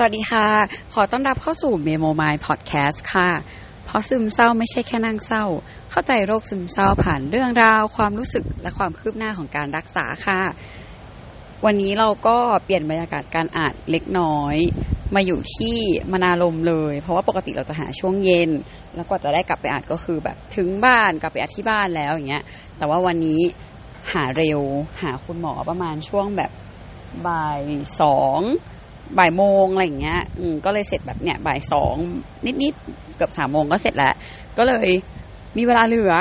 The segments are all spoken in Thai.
สวัสดีค่ะ ขอต้อนรับเข้าสู่ Memo My Podcast ค่ะ เพราะซึมเศร้าไม่ใช่แค่นั่งเศร้า เข้าใจโรคซึมเศร้าผ่านเรื่องราว ความรู้สึกและความคืบหน้าของการรักษาค่ะ วันนี้เราก็เปลี่ยนบรรยากาศการอ่านเล็กน้อย มาอยู่ที่มนาลมเลย เพราะว่าปกติเราจะหาช่วงเย็น แล้วกว่าจะได้กลับไปอ่านก็คือแบบถึงบ้านกลับไปอ่านที่บ้านแล้วอย่างเงี้ย แต่ว่าวันนี้หาเร็วหาคุณหมอประมาณช่วงแบบบ่ายสอง บ่ายโมงอะไรอย่างเงี้ย อืมก็เลยเสร็จแบบเนี้ยบ่ายสองนิดๆเกือบสามโมงก็เสร็จแล้ว ก็เลยมีเวลาเหลือ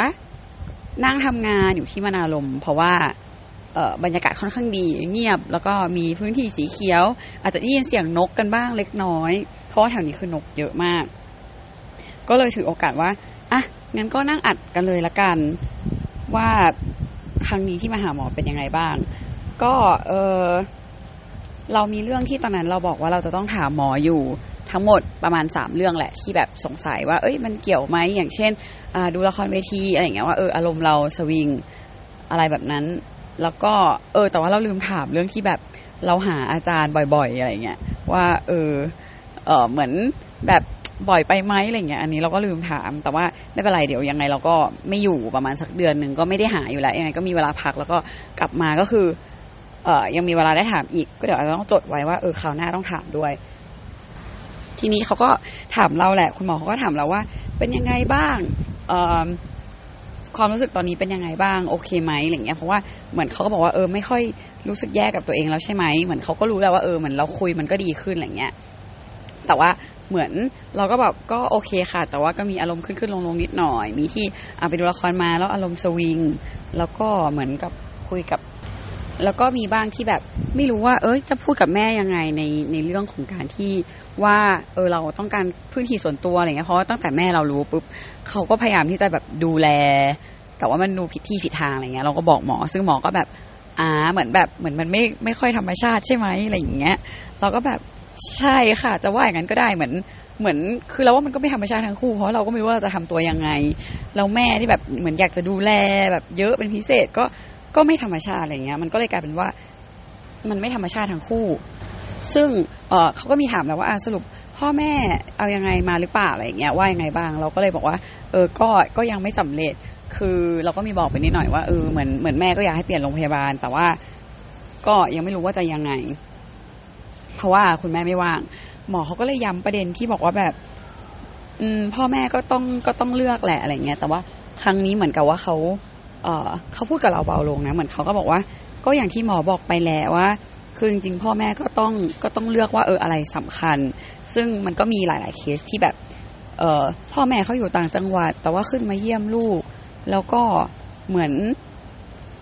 นั่งทำงานอยู่ที่มนาลม เพราะว่าเออบรรยากาศค่อนข้างดีเงียบ แล้วก็มีพื้นที่สีเขียว อาจจะได้ยินเสียงนกกันบ้างเล็กน้อย เพราะว่าแถวนี้คือนกเยอะมาก ก็เลยถือโอกาสว่าอะงั้นก็นั่งอัดกันเลยละกัน ว่าครั้งนี้ที่มาหาหมอเป็นยังไงบ้าง ก็เออ เรามีเรื่องที่ตอนนั้นเราบอกว่าเราจะต้องถามหมออยู่ทั้งหมดประมาณสามเรื่องแหละที่แบบสงสัยว่าเอ้ยมันเกี่ยวไหมอย่างเช่นดูละครเวทีอะไรอย่างเงี้ยว่าเอออารมณ์เราสวิงอะไรแบบนั้น แล้วก็เออ แต่ว่าเราลืมถามเรื่องที่แบบเราหาอาจารย์บ่อยๆอะไรเงี้ยว่าเออเออเหมือนแบบบ่อยไปไหมอะไรเงี้ยอันนี้เราก็ลืมถาม แต่ว่าไม่เป็นไรเดี๋ยวยังไงเราก็ไม่อยู่ประมาณสักเดือนหนึ่งก็ไม่ได้หาอยู่แล้วยังไงก็มีเวลาพักแล้วก็กลับมาก็คือ เออยังมีเวลาได้ถามอีก ก็เดี๋ยวเราต้องจดไว้ว่าเออคราวหน้าต้องถามด้วย ทีนี้เขาก็ถามเราแหละ คุณหมอเขาก็ถามเราว่า เป็นยังไงบ้างเออความรู้สึกตอนนี้เป็นยังไงบ้างโอเคไหมอะไรเงี้ยเพราะว่าเหมือนเขาก็บอกว่าเออไม่ค่อยรู้สึกแย่กับตัวเองแล้วใช่ไหมเหมือนเขาก็รู้แล้วว่าเออเหมือนเราคุยมันก็ดีขึ้นอะไรเงี้ยแต่ว่าเหมือนเราก็แบบก็โอเคค่ะ แต่ว่าก็มีอารมณ์ขึ้นขึ้นลงลงนิดหน่อย มีที่ไปดูละครมาแล้วอารมณ์สวิง แล้วก็เหมือนกับคุยกับ แล้วก็มีบ้างที่แบบไม่รู้ว่า เอ้ยจะพูดกับแม่ยังไงในในเรื่องของการที่ว่าเออเราต้องการพื้นที่ส่วนตัวอะไรเงี้ยเพราะตั้งแต่แม่เรารู้ปุ๊บเขาก็พยายามที่จะแบบดูแล แต่ว่ามันดูผิดที่ผิดทางอะไรเงี้ยเราก็บอกหมอ ซึ่งหมอก็แบบอ่าเหมือนแบบเหมือนมันไม่ไม่ค่อยธรรมชาติใช่ไหมอะไรอย่างเงี้ย เราก็แบบใช่ค่ะ จะว่าอย่างนั้นก็ได้เหมือนเหมือนคือเราว่ามันก็ไม่ธรรมชาติทั้งคู่เพราะเราก็ไม่รู้ว่าเราจะทำตัวยังไง เราแม่ที่แบบเหมือนอยากจะดูแลแบบเยอะเป็นพิเศษก็ ก็ไม่ธรรมชาติอะไรเงี้ย มันก็เลยกลายเป็นว่ามันไม่ธรรมชาติทั้งคู่ ซึ่งเออเขาก็มีถามแล้วว่าสรุปพ่อแม่เอายังไงมาหรือเปล่าอะไรเงี้ยว่ายังไงบ้าง เราก็เลยบอกว่า เออก็ก็ยังไม่สำเร็จ คือเราก็มีบอกไปนิดหน่อยว่าเออเหมือนเหมือนแม่ก็อยากให้เปลี่ยนโรงพยาบาล แต่ว่าก็ยังไม่รู้ว่าจะยังไง เพราะว่าคุณแม่ไม่ว่าง หมอเขาก็เลยย้ำประเด็นที่บอกว่าแบบ อืม พ่อแม่ก็ต้องก็ต้องเลือกแหละอะไรเงี้ยแต่ว่าครั้งนี้เหมือนกับว่าเขา เขาพูดกับเราเบาลงนะเหมือนเขาก็บอกว่า ก็อย่างที่หมอบอกไปแล้วว่า คือจริงๆพ่อแม่ก็ต้องก็ต้องเลือกว่าเอออะไรสำคัญ ซึ่งมันก็มีหลาย ๆเคสที่แบบเออพ่อแม่เขาอยู่ต่างจังหวัด แต่ว่าขึ้นมาเยี่ยมลูก แล้วก็เหมือน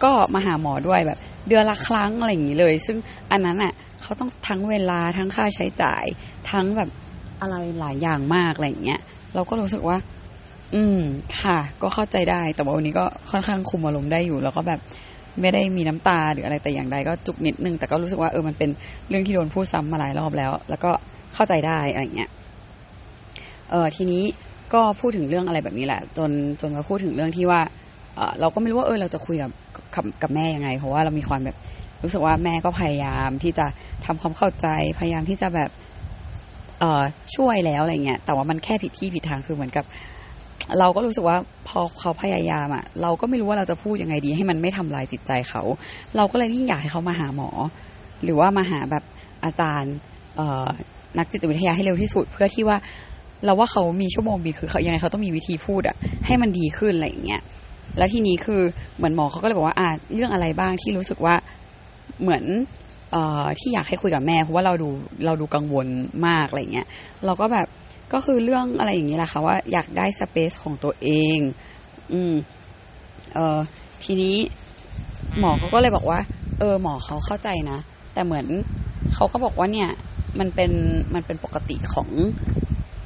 ก็มาหาหมอด้วยแบบ เดือนละครั้งอะไรอย่างนี้เลย ซึ่งอันนั้นอะเขาต้องทั้งเวลาทั้งค่าใช้จ่าย ทั้งแบบอะไรหลายอย่างมากอะไรอย่างเงี้ยเราก็รู้สึกว่า อืม ค่ะ ก็เข้าใจได้ แต่ว่าวันนี้ก็ค่อนข้างคุมอารมณ์ได้อยู่ แล้วก็แบบไม่ได้มีน้ำตาหรืออะไรแต่อย่างใดก็จุกนิดนึง แต่ก็รู้สึกว่าเออมันเป็นเรื่องที่โดนพูดซ้ำมาหลายรอบแล้ว แล้วก็เข้าใจได้อะไรเงี้ย เออทีนี้ก็พูดถึงเรื่องอะไรแบบนี้แหละ จนจนมาพูดถึงเรื่องที่ว่าเออเราก็ไม่รู้ว่าเออเราจะคุยกับกับกับแม่ยังไง เพราะว่าเรามีความแบบรู้สึกว่าแม่ก็พยายามที่จะทำความเข้าใจพยายามที่จะแบบเออช่วยแล้วอะไรเงี้ยแต่ว่ามันแค่ผิดที่ผิดทางคือเหมือนกับ เราก็รู้สึกว่าพอเขาพยายามอะเราก็ไม่รู้ว่าเราจะพูดยังไงดี ให้มันไม่ทำลายจิตใจเขา เราก็เลยยิ่งอยากให้เขามาหาหมอ หรือว่ามาหาแบบอาจารย์เออนักจิตวิทยาให้เร็วที่สุด เพื่อที่ว่าเราว่าเขามีชั่วโมงบินคือเขายังไงเขาต้องมีวิธีพูดอะให้มันดีขึ้นอะไรอย่างเงี้ยแล้วทีนี้คือเหมือนหมอเขาก็เลยบอกว่าอ่าเรื่องอะไรบ้างที่รู้สึกว่าเหมือนเออที่อยากให้คุยกับแม่เพราะว่าเราดูเราดูกังวลมากอะไรเงี้ยเราก็แบบ ก็คือเรื่องอะไรอย่างนี้แหละค่ะว่าอยากได้สเปซของตัวเอง อืม เออทีนี้หมอเขาก็เลยบอกว่า เออ หมอเขาเข้าใจนะ แต่เหมือนเขาก็บอกว่าเนี่ย มันเป็นมันเป็นปกติของ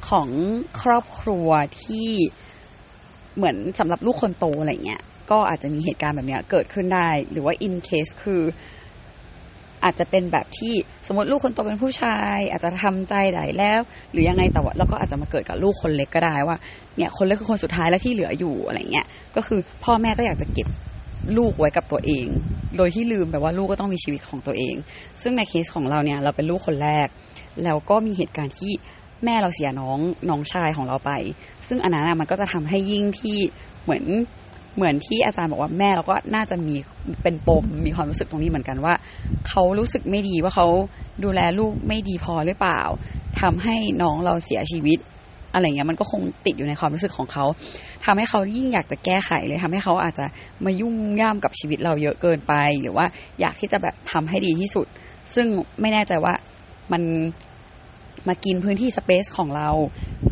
ของครอบครัวที่เหมือนสำหรับลูกคนโตอะไรเงี้ย ก็อาจจะมีเหตุการณ์แบบเนี้ยเกิดขึ้นได้ หรือว่า in case คือ อาจจะเป็นแบบที่สมมติลูกคนโตเป็นผู้ชาย อาจจะทำใจได้แล้ว หรือยังไงแต่ว่าแล้วก็อาจจะมาเกิดกับลูกคนเล็กก็ได้ว่าเนี่ยคนเล็กคือคนสุดท้ายแล้วที่เหลืออยู่อะไรเงี้ยก็คือพ่อแม่ก็อยากจะเก็บลูกไว้กับตัวเอง โดยที่ลืมแบบว่าลูกก็ต้องมีชีวิตของตัวเอง ซึ่งในเคสของเราเนี่ยเราเป็นลูกคนแรก แล้วก็มีเหตุการณ์ที่แม่เราเสียน้องน้องชายของเราไป ซึ่งอันนั้นมันก็จะทำให้ยิ่งที่เหมือน เหมือนที่อาจารย์บอกว่าแม่เราก็น่าจะมีเป็นปมมีความรู้สึกตรงนี้เหมือนกันว่าเขารู้สึกไม่ดีว่าเขาดูแลลูกไม่ดีพอหรือเปล่าทำให้น้องเราเสียชีวิต อะไรเงี้ยมันก็คงติดอยู่ในความรู้สึกของเขาทำให้เขายิ่งอยากจะแก้ไขเลยทำให้เขาอาจจะมายุ่งย่ามกับชีวิตเราเยอะเกินไป หรือว่าอยากที่จะแบบทำให้ดีที่สุด ซึ่งไม่แน่ใจว่ามัน มากินพื้นที่สเปซของเรา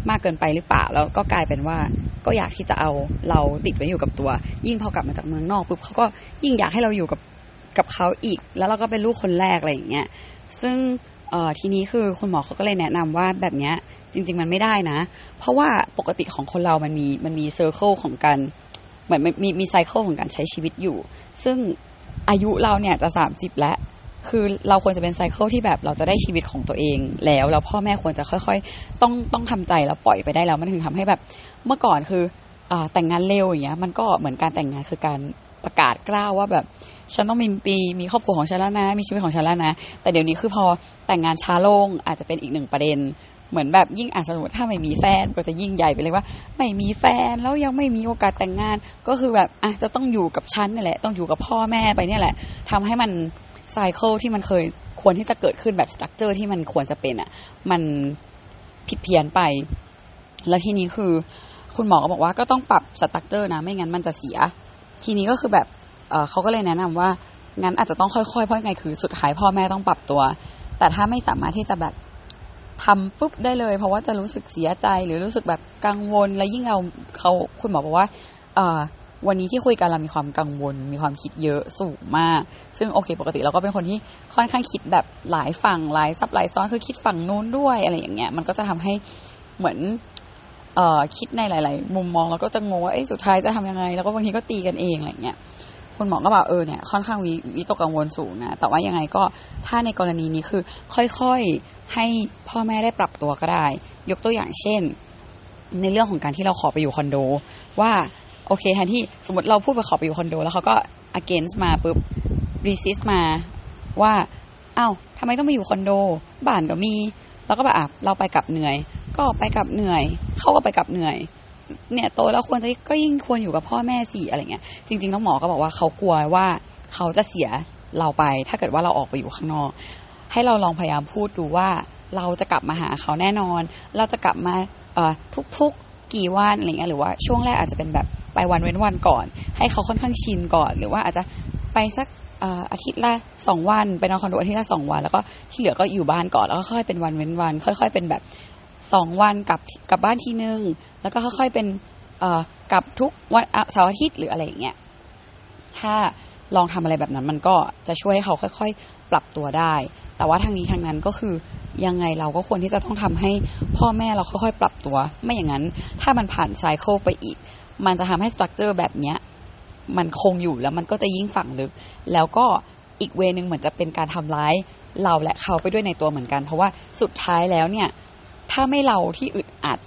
มากเกินไปหรือเปล่า แล้วก็กลายเป็นว่าก็อยากที่จะเอาเราติดไว้อยู่กับตัว ยิ่งพอกลับมาจากเมืองนอกปุ๊บเขาก็ยิ่งอยากให้เราอยู่กับกับเขาอีก แล้วเราก็เป็นลูกคนแรกอะไรอย่างเงี้ยซึ่งทีนี้คือคุณหมอเขาก็เลยแนะนำว่าแบบเนี้ยจริง ๆ มันไม่ได้นะ เพราะว่าปกติของคนเรามันมีมันมี circle ของการเหมือนมีมี cycle ของการใช้ชีวิตอยู่ ซึ่งอายุเราเนี่ยจะสามสิบแล้ว คือเราควรจะเป็น cycle ที่แบบเราจะได้ชีวิตของตัวเองแล้วแล้วพ่อแม่ควรจะค่อยๆ ต้องต้องทำใจแล้วปล่อยไปได้แล้วมันถึงทำให้แบบเมื่อก่อนคืออแต่งงานเร็วอย่างเงี้ยมันก็เหมือนการแต่งงานคือการประกาศกล้าวว่าแบบฉันต้องมีปีมีครอบครัวของฉันแล้วนะ มีชีวิตของฉันแล้วนะ แต่เดี๋ยวนี้คือพอแต่งงานช้าลงอาจจะเป็นอีกหนึ่งประเด็น เหมือนแบบยิ่งอ่านสมมติถ้าไม่มีแฟนก็จะยิ่งใหญ่ไปเลยว่า ไม่มีแฟนแล้วยังไม่มีโอกาสแต่งงาน ก็คือแบบอะจะต้องอยู่กับฉันนี่แหละ ต้องอยู่กับพ่อแม่ไปเนี่ยแหละทำให้มัน ไซเคิลที่มันเคยควรที่จะเกิดขึ้นแบบสตรัคเจอร์ที่มันควรจะเป็นอะ มันผิดเพี้ยนไป แล้วทีนี้คือ คุณหมอก็บอกว่าก็ต้องปรับสตรัคเจอร์นะ ไม่งั้นมันจะเสีย ทีนี้ก็คือแบบเเขาก็เลยแนะนำว่างั้นอาจจะต้องค่อยๆเพราะไงคือสุดท้ายพ่อแม่ต้องปรับตัว แต่ถ้าไม่สามารถที่จะแบบทำปุ๊บได้เลย เพราะว่าจะรู้สึกเสียใจหรือรู้สึกแบบกังวล และยิ่งเราเขาคุณหมอบอกว่า เวันนี้ที่คุยกันเรามีความกังวล มีความคิดเยอะสูงมาก ซึ่งโอเค ปกติเราก็เป็นคนที่ค่อนข้างคิดแบบหลายฝั่งหลายซับหลายซ้อนคือคิดฝั่งนู้นด้วยอะไรอย่างเงี้ยมันก็จะทำให้เหมือนเอ่อคิดในหลาย ๆ มุมมองแล้วก็จะงงว่าไอ้สุดท้ายจะทำยังไง แล้วก็บางทีก็ตีกันเองอะไรเงี้ยคุณหมอก็บอกเออเนี่ยค่อนข้างวิวิตกกังวลสูงนะแต่ว่ายังไงก็ถ้าในกรณีนี้คือค่อยๆให้พ่อแม่ได้ปรับตัวก็ได้ ยกตัวอย่างเช่น ในเรื่องของการที่เราขอไปอยู่คอนโด ว่า โอเคแทนที่สมมติเราพูดไปขอไปอยู่คอนโด แล้วเขาก็ against มาปุ๊บ resist มาว่าอ้าวทำไมต้องไปอยู่คอนโด บ้านก็มี แล้วก็แบบอะเราไปกับเหนื่อย ก็ไปกับเหนื่อย เขาก็ไปกับเหนื่อย เนี่ยโตแล้วควรจะก็ยิ่งควรอยู่กับพ่อแม่สิอะไรเงี้ย จริงๆน้องหมอก็บอกว่าเขากลัวว่าเขาจะเสียเราไป ถ้าเกิดว่าเราออกไปอยู่ข้างนอก ให้เราลองพยายามพูดดูว่าเราจะกลับมาหาเขาแน่นอน เราจะกลับมาทุกๆ กี่วันอะไรเงี้ยหรือว่าช่วงแรกอาจจะเป็นแบบไปวันเว้นวันก่อน ให้เขาค่อนข้างชินก่อน หรือว่าอาจจะไปสักอาทิตย์ละสองวันไปนอนคอนโดอาทิตย์ละสองวัน แล้วก็ที่เหลือก็อยู่บ้านก่อนแล้วก็ค่อยเป็นวันเว้นวัน ค่อย ๆ เป็นแบบสองวันกับกับบ้านทีนึงแล้วก็ค่อย ๆเป็นกับทุกวันเสาร์อาทิตย์หรืออะไรอย่างเงี้ยถ้าลองทำอะไรแบบนั้นมันก็จะช่วยให้เขาค่อย ๆ ปรับตัวได้ แต่ว่าทางนี้ทางนั้นก็คือยังไงเราก็ควรที่จะต้องทำให้พ่อแม่เราค่อยๆปรับตัว ไม่อย่างนั้น ถ้ามันผ่านไซเคิลไปอีก มันจะทำให้สตรัคเจอร์แบบเนี้ยมันคงอยู่แล้วมันก็จะยิ่งฝังลึก แล้วก็อีกเวนึงเหมือนจะเป็นการทำร้ายเราและเขาไปด้วยในตัวเหมือนกัน เพราะว่าสุดท้ายแล้วเนี่ย ถ้าไม่เราที่อึดอัด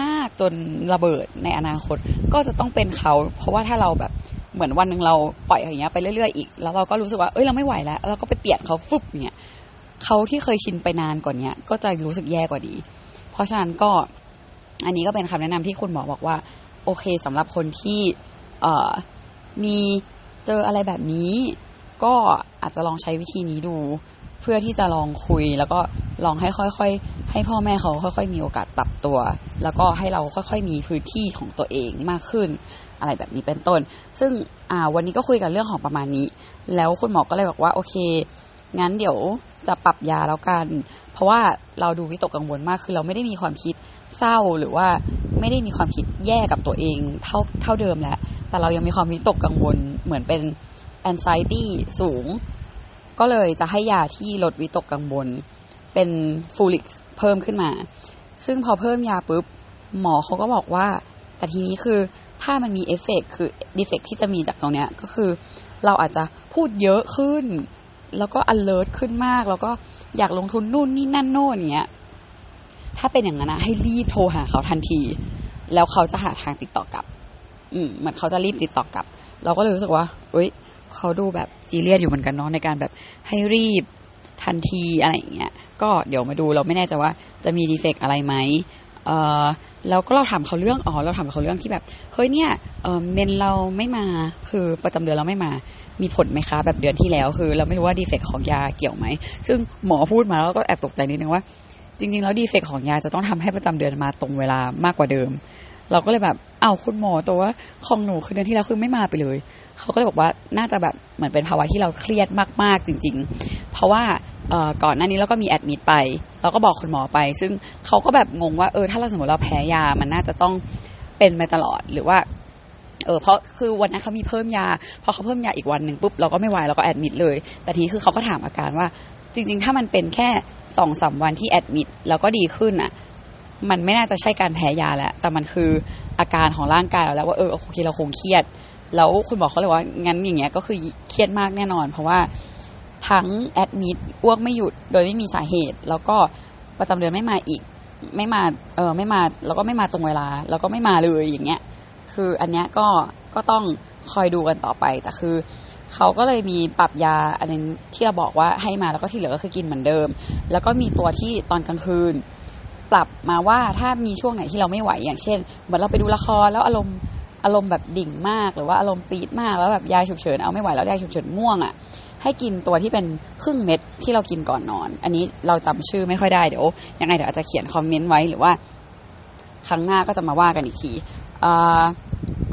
มากๆจนระเบิดในอนาคตก็จะต้องเป็นเขา เพราะว่าถ้าเราแบบเหมือนวันหนึ่งเราปล่อยอย่างเงี้ยไปเรื่อยๆอีก แล้วเราก็รู้สึกว่าเอ้ยเราไม่ไหวแล้วเราก็ไปเปลี่ยนเขาฟุบเนี่ย เขาที่เคยชินไปนานกว่านี้ก็จะรู้สึกแย่กว่าดี เพราะฉะนั้นก็อันนี้ก็เป็นคำแนะนำที่คุณหมอบอกว่า โอเคสำหรับคนที่มีเจออะไรแบบนี้ ก็อาจจะลองใช้วิธีนี้ดู เพื่อที่จะลองคุย แล้วก็ลองให้ค่อยๆ ให้พ่อแม่เขาค่อย ๆ มีโอกาสปรับตัว แล้วก็ให้เราค่อยๆ มีพื้นที่ของตัวเองมากขึ้น อะไรแบบนี้เป็นต้น ซึ่งวันนี้ก็คุยกันเรื่องของประมาณนี้ แล้วคุณหมอก็เลยบอกว่าโอเค งั้นเดี๋ยวจะปรับยาแล้วกัน เพราะว่าเราดูวิตกกังวลมากคือเราไม่ได้มีความคิดเศร้าหรือว่าไม่ได้มีความคิดแย่กับตัวเองเท่าเท่าเดิมแล้วแต่เรายังมีความวิตกกังวลเหมือนเป็น anxiety สูง ก็เลยจะให้ยาที่ลดวิตกกังวลเป็นฟูลิกเพิ่มขึ้นมา ซึ่งพอเพิ่มยาปุ๊บหมอเขาก็บอกว่า แต่ทีนี้คือถ้ามันมีเอฟเฟกคือ defect ที่จะมีจากตรงเนี้ยก็คือเราอาจจะพูดเยอะขึ้น แล้วก็ alert ขึ้นมาก แล้วก็อยากลงทุนนู่นนี่นั่นโน่นเนี้ย ถ้าเป็นอย่างนั้นนะให้รีบโทรหาเขาทันที แล้วเขาจะหาทางติดต่อกลับ อืมเหมือนเขาจะรีบติดต่อกลับ เราก็เลยรู้สึกว่าเอ้ยเขาดูแบบซีเรียสอยู่เหมือนกันเนาะในการแบบให้รีบทันทีอะไรอย่างเงี้ย ก็เดี๋ยวมาดูเราไม่แน่ใจว่าจะมีดีเฟกอะไรไหมเออ แล้วก็เราถามเขาเรื่องอ๋อเราถามเขาเรื่องที่แบบเฮ้ยเนี่ยเออเมนเราไม่มาคือประจำเดือนเราไม่มา มีผลไหมคะแบบเดือนที่แล้วคือ เราไม่รู้ว่าดีเฟกของยาเกี่ยวไหมซึ่งหมอพูดมาแล้วก็แอบตกใจนิดนึงว่า จริง ๆ แล้วดีเฟกของยาจะต้องทำให้ประจำเดือนมาตรงเวลามากกว่าเดิม เราก็เลยแบบเอาคุณหมอตัวว่าของหนูคือเดือนที่แล้วคือไม่มาไปเลยเขาก็เลยบอกว่าน่าจะแบบเหมือนเป็นภาวะที่เราเครียดมาก ๆ จริง ๆ เพราะว่า ก่อนหน้านี้เราก็มีแอดมิดไป เราก็บอกคุณหมอไป ซึ่งเขาก็แบบงงว่าเออถ้าเราสมมติเราแพ้ยามันน่าจะต้องเป็นไปตลอดหรือว่าเออเพราะคือวันนั้นเขามีเพิ่มยาพอเขาเพิ่มยาอีกวันหนึ่งปุ๊บเราก็ไม่ไหวเราก็แอดมิดเลย แต่ทีนี้คือเขาก็ถามอาการว่า จริง ๆ ถ้ามันเป็นแค่สองสามวันที่แอดมิดแล้วก็ดีขึ้นอะ มันไม่น่าจะใช่การแพ้ยาแล้วแต่มันคืออาการของร่างกายเราแล้วว่าเออโอเคเราคงเครียด แล้วคุณบอกเขาเลยว่างั้นอย่างเงี้ยก็คือเครียดมากแน่นอน เพราะว่า ทั้งแอดมิดอ้วกไม่หยุดโดยไม่มีสาเหตุ แล้วก็ประจำเดือนไม่มาอีก ไม่มาเออไม่มาแล้วก็ไม่มาตรงเวลา แล้วก็ไม่มาเลยอย่างเงี้ย คืออันเนี้ยก็ก็ต้องคอยดูกันต่อไปแต่คือเขาก็เลยมีปรับยาอันนึงที่เราบอกว่าให้มาแล้วก็ที่เหลือก็คือกินเหมือนเดิม แล้วก็มีตัวที่ตอนกลางคืน ปรับมาว่าถ้ามีช่วงไหนที่เราไม่ไหวอย่างเช่นเหมือนเราไปดูละครแล้วอารมณ์อารมณ์แบบดิ่งมาก หรือว่าอารมณ์ปี๊ดมากแล้วแบบยาฉุกเฉินเอาไม่ไหวแล้วยาฉุกเฉินง่วงอะ่ะ ให้กินตัวที่เป็นครึ่งเม็ดที่เรากินก่อนนอน อันนี้เราจำชื่อไม่ค่อยได้เดี๋ยวยังไงเดี๋ยวอาจจะเขียนคอมเมนต์ไว้หรือว่า ครั้งหน้าก็จะมาว่ากันอีกทีอ่า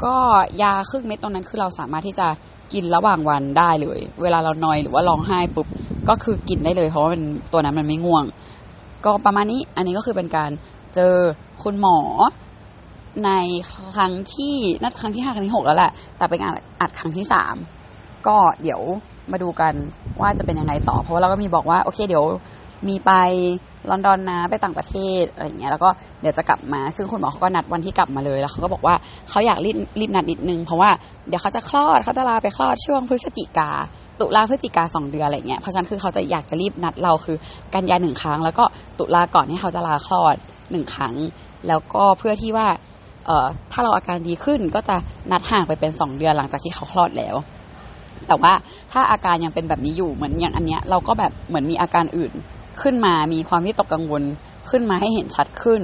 ก็ยาครึ่งเม็ดตรงนั้นคือเราสามารถที่จะกินระหว่างวันได้เลย เวลาเรานอยหรือว่าร้องไห้ปุ๊บก็คือกินได้เลย เพราะว่ามันตัวนั้นมันไม่ง่วง ก็ประมาณนี้อันนี้ก็คือเป็นการเจอคุณหมอในครั้งที่น่าจะครั้งที่ห้าครั้งที่หกแล้วแหละแต่เป็นการอัดครั้งที่สาม ก็เดี๋ยวมาดูกันว่าจะเป็นยังไงต่อ เพราะว่าเราก็มีบอกว่าโอเคเดี๋ยวมีไปลอนดอนนะไปต่างประเทศอะไรอย่างเงี้ยแล้วก็เดี๋ยวจะกลับมาซึ่งคุณหมอเขาก็นัดวันที่กลับมาเลยแล้วเขาก็บอกว่าเขาอยากรีบรีบนัดนิดนึงเพราะว่าเดี๋ยวเขาจะคลอดเขาจะลาไปคลอดช่วงพฤศจิกา ตุลาพฤศจิกาสองเดือนอะไรเงี้ยเพราะฉะนั้นคือเขาจะอยากจะรีบนัดเราคือกันยาหนึ่งครั้ง แล้วก็ตุลาก่อนที่เขาจะลาคลอดหนึ่งครั้ง แล้วก็เพื่อที่ว่าเอ่อถ้าเราอาการดีขึ้นก็จะนัดห่างไปเป็นสองเดือนหลังจากที่เขาคลอดแล้ว แต่ว่าถ้าอาการยังเป็นแบบนี้อยู่เหมือนอย่างอันเนี้ยเราก็แบบเหมือนมีอาการอื่นขึ้นมา มีความวิตกกังวลขึ้นมาให้เห็นชัดขึ้น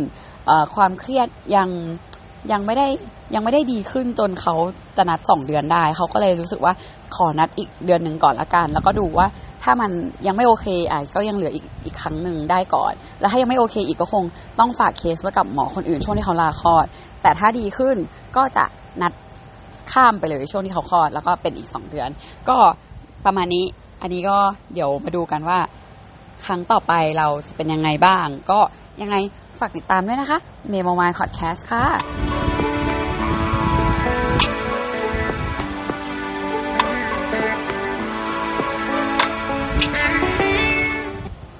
ความเครียดยังยังไม่ได้ยังไม่ได้ดีขึ้นจนเขาจะนัดสองเดือนได้ เขาก็เลยรู้สึกว่าขอนัดอีกเดือนหนึ่งก่อนละกัน แล้วก็ดูว่าถ้ามันยังไม่โอเคอะก็ยังเหลืออีกอีกครั้งหนึ่งได้ก่อน แล้วถ้ายังไม่โอเคอีกก็คงต้องฝากเคสไว้กับหมอคนอื่นช่วงที่เขาลาคลอด แต่ถ้าดีขึ้นก็จะนัด ข้ามไปเลยช่วงที่เขาคลอดแล้วก็เป็นอีกสองเดือน ก็ประมาณนี้อันนี้ก็เดี๋ยวมาดูกันว่า ครั้งต่อไปเราจะเป็นยังไงบ้าง ก็ยังไงฝากติดตามด้วยนะคะเมโมมายพอดแคสต์ค่ะ